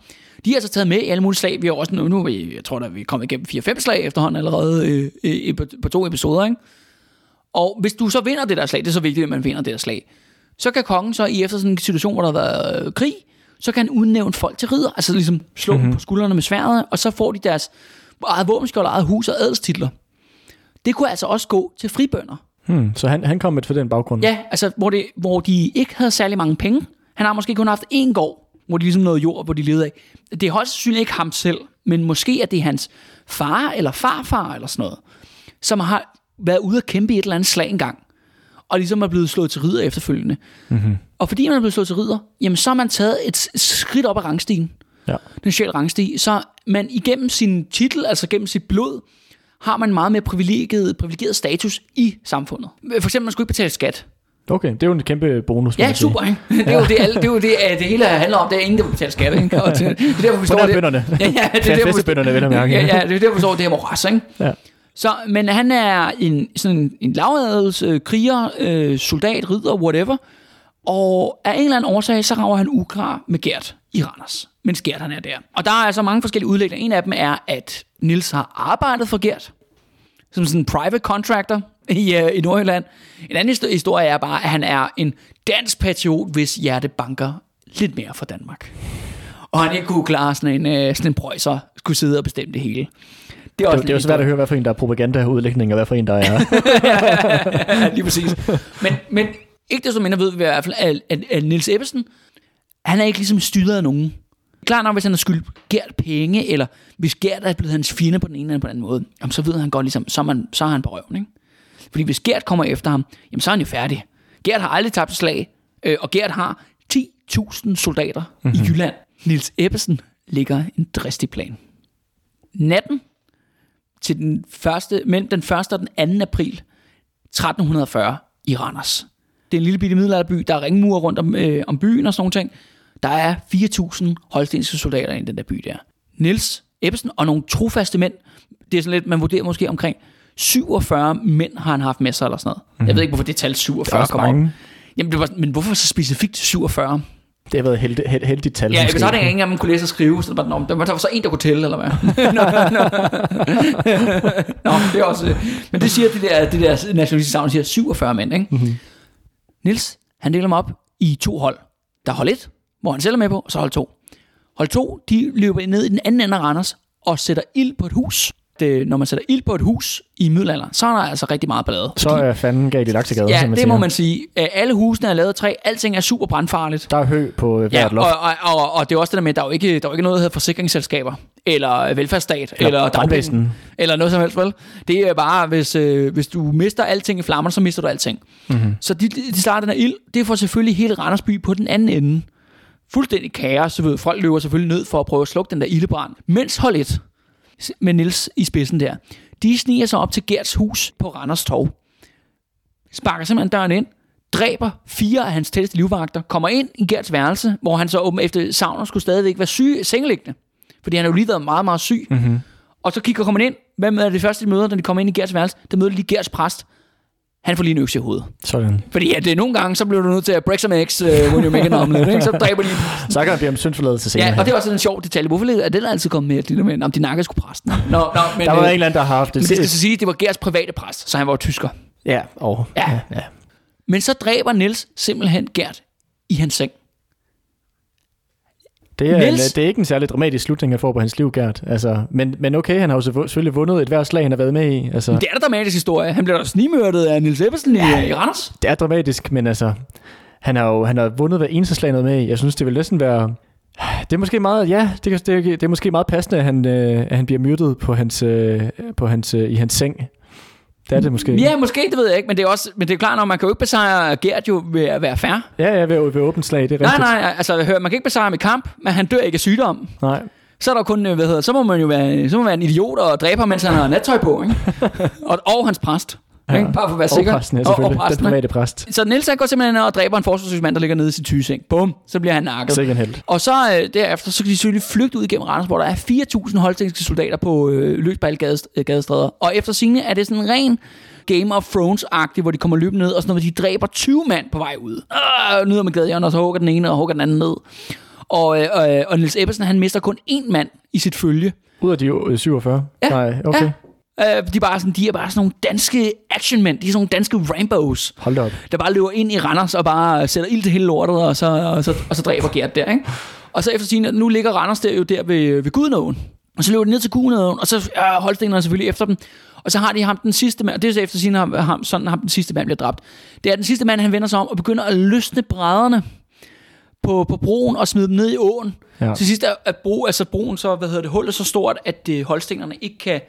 de er altså taget med i alle mulige slag. Vi har også nu, nu jeg tror, at vi er kommet igennem 4-5 slag efterhånden allerede øh, øh, på, på to episoder. Ikke? Og hvis du så vinder det der slag, det er så vigtigt, at man vinder det der slag, så kan kongen så i efter sådan en situation, hvor der har været øh, krig, så kan han udnævne folk til ridder, altså ligesom slå mm-hmm. dem på skuldrene med sværdet, og så får de deres eget våbenskjold, eget hus og adelstitler. Det kunne altså også gå til fribønder. Hmm. Så han, han kom med for den baggrund. Ja, altså hvor, det, hvor de ikke havde særlig mange penge. Han har måske kun haft én gård, hvor de ligesom noget jord, hvor de levede af. Det er højst sandsynligt ikke ham selv, men måske er det hans far eller farfar eller sådan noget, som har været ude at kæmpe i et eller andet slag engang, og ligesom er blevet slået til ridder efterfølgende. Mm-hmm. Og fordi man er blevet slået til ridder, jamen så har man taget et skridt op ad rangstigen, Ja. den sociale rangstige, så man igennem sin titel, altså gennem sit blod, har man meget mere privilegeret, privilegeret status i samfundet. For eksempel, man skulle ikke betale skat. Okay, det er jo en kæmpe bonus. Ja, super, ikke? Det er jo det, alle, det, er jo det, det hele handler om. Det er ingen, der vil betale skat, ikke? Og det, det er derfor, vi står der. bønderne. Ja, ja, det er derfor, vi- at mærke. Ja, ja, det er derfor, vi står det her moras, ikke? Ja. Så, men han er en, sådan en, en lavadels øh, kriger, øh, soldat, ridder, whatever. Og af en eller anden årsag, så rager han uklar med Gert i Randers. Mens Gert han er der. Og der er altså mange forskellige udlægninger. En af dem er, at Nils har arbejdet for Gert. Som sådan en private contractor i, øh, i Nordjylland. En anden histo- historie er bare, at han er en dansk patriot, hvis hjerte banker lidt mere for Danmark. Og han ikke kunne klare sådan en, øh, sådan en prøjser, skulle sidde og bestemme det hele. Det er, Det, det er jo svært at høre, hvad for en, der er propaganda-udlægning, og hvad for en, der er... ja, lige præcis. Men, men ikke desto mindre ved vi i hvert fald, at, at, at Nils Ebbesen, han er ikke ligesom styret af nogen. Klart nok, hvis han har skyldt Gert penge, eller hvis Gert er blevet hans fjende på den ene eller på den anden måde, jamen, så ved han godt ligesom, så man, så er han på røven, ikke? Fordi hvis Gert kommer efter ham, jamen så er han jo færdig. Gert har aldrig tabt et slag, Øh, og Gert har 10.000 soldater mm-hmm. i Jylland. Nils Ebbesen ligger en dristig plan. Natten til den første, mellem den 1. og den 2. april 1340 i Randers. Det er en lille bitte middelalderby. Der er ringmure rundt om, øh, om byen og sådan nogle ting. Der er 4.000 holstenske soldater i den der by der. Nils Ebbesen og nogle trofaste mænd. Det er sådan lidt, man vurderer måske omkring 47 mænd har han haft med sig eller sådan noget. Mm. Jeg ved ikke, hvorfor det tal 47 kommer op. Jamen, det var, men hvorfor så specifikt 47? Det har været et heldigt, held, heldigt tal. Ja, hvis har ingen engang, man kunne læse og skrive, så det var, der var så en, der kunne tælle, eller hvad? nå, nå. nå, det er også... Men det siger det der, det der nationalistiske savn, siger 47 mænd, ikke? Mm-hmm. Nils, han deler dem op i to hold. Der er hold 1, hvor han selv er med på, og så hold 2. Hold 2, de løber ned i den anden ende af Randers og sætter ild på et hus det, når man sætter ild på et hus i middelalderen, så er der altså rigtig meget ballade. Så er fanden galt i laksegade, Ja, som det må man sige. Øh, Alle husene er lavet af træ. Alting er super brandfarligt. Der er hø på hvert Ja, loft. og, og, og, og det er også det der med, at der er jo ikke, der er jo ikke noget, der hedder forsikringsselskaber, eller velfærdsstat, Eller eller, dagpenge, eller noget som helst, vel? Det er bare, hvis, øh, hvis du mister alting i flammerne, så mister du alting. Mm-hmm. Så de, de starter den her ild, det får selvfølgelig hele Randersby på den anden ende. Fuldstændig kaos, så ved folk løber selvfølgelig ned for at prøve at slukke den der ildebrand. Mens hold et, med Nils i spidsen der, de sniger sig op til Gerts hus på Randers Torv. Sparker simpelthen døren ind, dræber fire af hans tætteste livvagter, kommer ind i Gerts værelse, hvor han så åben efter savner skulle stadigvæk være syg, sengeliggende. Fordi han jo lige været meget, meget syg. Mm-hmm. Og så kigger kommer ind. Hvem er det første, de møder, når de kommer ind i Gerts værelse? Der møder de lige Gerts præst. Han får lige en økse i hovedet. Sådan. Fordi at det nogle gange, så bliver du nødt til at break some eggs, uh, when you make an omelet. Ikke? Så dræber de Så kan der blive om syndforladelse senere. Ja, og det er også en sjov detalje. Hvorfor er den altid kommet med et lille med, om de nakker skulle præsten? Nå, nå, men, der var øh, en eller anden, der har haft men det skal det. så sige, at det var Gerts private præst, så han var jo tysker. Ja, og, Ja. ja, ja. Men så dræber Niels simpelthen Gert i hans seng. Det er, en, Niels? det er ikke en særlig dramatisk slutning, jeg får på hans liv, Gert. Altså, men, men okay, han har jo selvfø- selvfølgelig vundet et hvert slag, han har været med i. Altså, Det er da dramatisk historie. Han bliver da snigmørtet af Niels Ebbesen ja. i, i Randers. det er dramatisk, men altså, han har jo han har vundet hver eneste slag, været med i. Jeg synes, det vil næsten være... Det er måske meget, ja, det, det, er- det er måske meget passende, at han, øh, at han bliver myrdet på hans, øh, på hans, øh, i hans seng. Det er det måske. Ja, måske, det ved jeg ikke, men det er også, men det er klart, når man kan jo ikke besejre Gert jo ved at være fair. Ja, ja, ved, ved åbent slag, det er Nej, rigtigt. nej, altså hør, man kan ikke besejre ham i kamp, men han dør ikke af sygdom. nej. Så er der kun, øh, hvad hedder, så må man jo være, så må man være en idiot og dræbe ham, mens han har nattøj på, ikke? og, og hans præst. Ja. Ikke? Bare for at være sikker. Og præsten, ja, og, selvfølgelig. og præsten, den private præst. Så Niels han går simpelthen og dræber en forsvarssyg mand, der ligger nede i sit tygeseng. Bum, så bliver han nakket. Sikke en held. Og så øh, derefter, så kan de selvfølgelig flygte ud igennem Randers, hvor der er 4.000 holstenske soldater på øh, løs på alle øh, gadestræder. Og efter sigende er det sådan en ren Game of Thrones-agtigt, hvor de kommer løbende ned, og sådan noget, de dræber 20 mand på vej ud. Øh, ned med gadehjørnet, og så hugger den ene og hugger den anden ned. Og, øh, øh, og Niels Ebbesen, han mister kun én mand i sit følge. Ud af de øh, 47? Ja. Nej, okay. Ja. Øh, de, er bare sådan, de er bare sådan nogle danske actionmænd. De er sådan nogle danske Rambos, Hold op. der bare løber ind i Randers og bare sætter ild til hele lortet, og så, og så, og så dræber Gert der, ikke? Og så efter sin, nu ligger Randers der jo der ved, ved Gudnåen. Og så løber de ned til Gudnåen, og så ja, Holstenerne selvfølgelig efter dem. Og så har de ham den sidste mand, og det er så efter sin ham, ham, sådan ham den sidste mand bliver dræbt. Det er den sidste mand, han vender sig om og begynder at løsne brædderne på, på broen og smide dem ned i åen. Ja. Til sidst er at bro, altså broen så, hvad hedder det, hullet så stort, at øh, holstenerne ikke kan,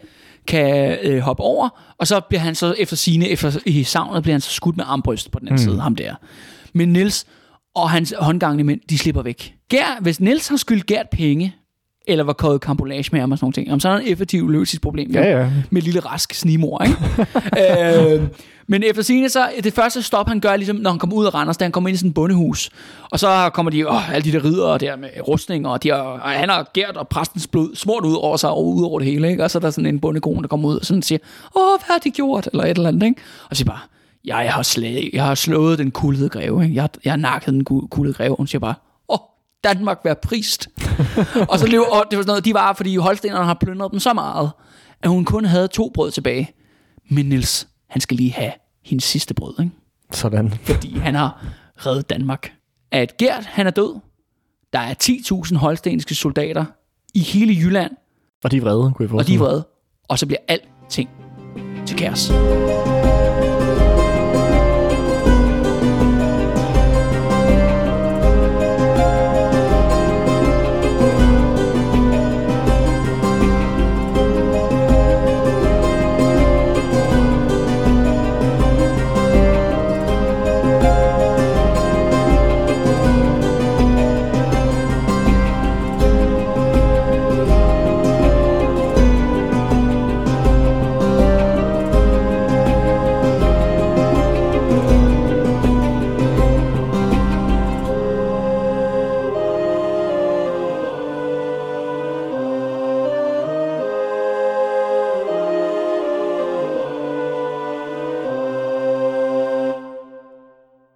kan øh, hoppe over, og så bliver han så efter sine efter i savnet, bliver han så skudt med armbryst på den anden mm. side, ham der. Men Nils og hans håndgangende mænd, de slipper væk. Gær, hvis Nils har skyldt Gert penge, eller var kåret kampolage med ham og sådan nogle ting, så er der en effektiv løs sit problem. jo. Ja, ja. Med lille rask snimor, ikke? øh, men efter sine så, det første stop, han gør, ligesom når han kommer ud af Randers, da han kommer ind i sådan et bondehus. Og så kommer de, åh, alle de der ridere der med rustning, og, de har, og han har gært og præstens blod smurt ud over sig, og ud over det hele, ikke? Og så er der sådan en bondekone, der kommer ud og sådan siger, åh, hvad har de gjort? Eller et eller andet, ikke? Og siger bare, jeg har, slag, jeg har slået den kuldede greve, ikke? Jeg, har- jeg har nakket den ku- kuldede greve. Og hun siger bare, åh, Danmark være prist. og så lever, og det var sådan noget, de var, fordi holstenerne har plyndret dem så meget, at hun kun havde to brød tilbage. Men Nils, han skal lige have hendes sidste brød, ikke? Sådan. fordi han har reddet Danmark. At Gert, han er død. Der er 10.000 holstenske soldater i hele Jylland, Og de er vrede, kunne jeg og de er vrede. Og så bliver alting til kaos.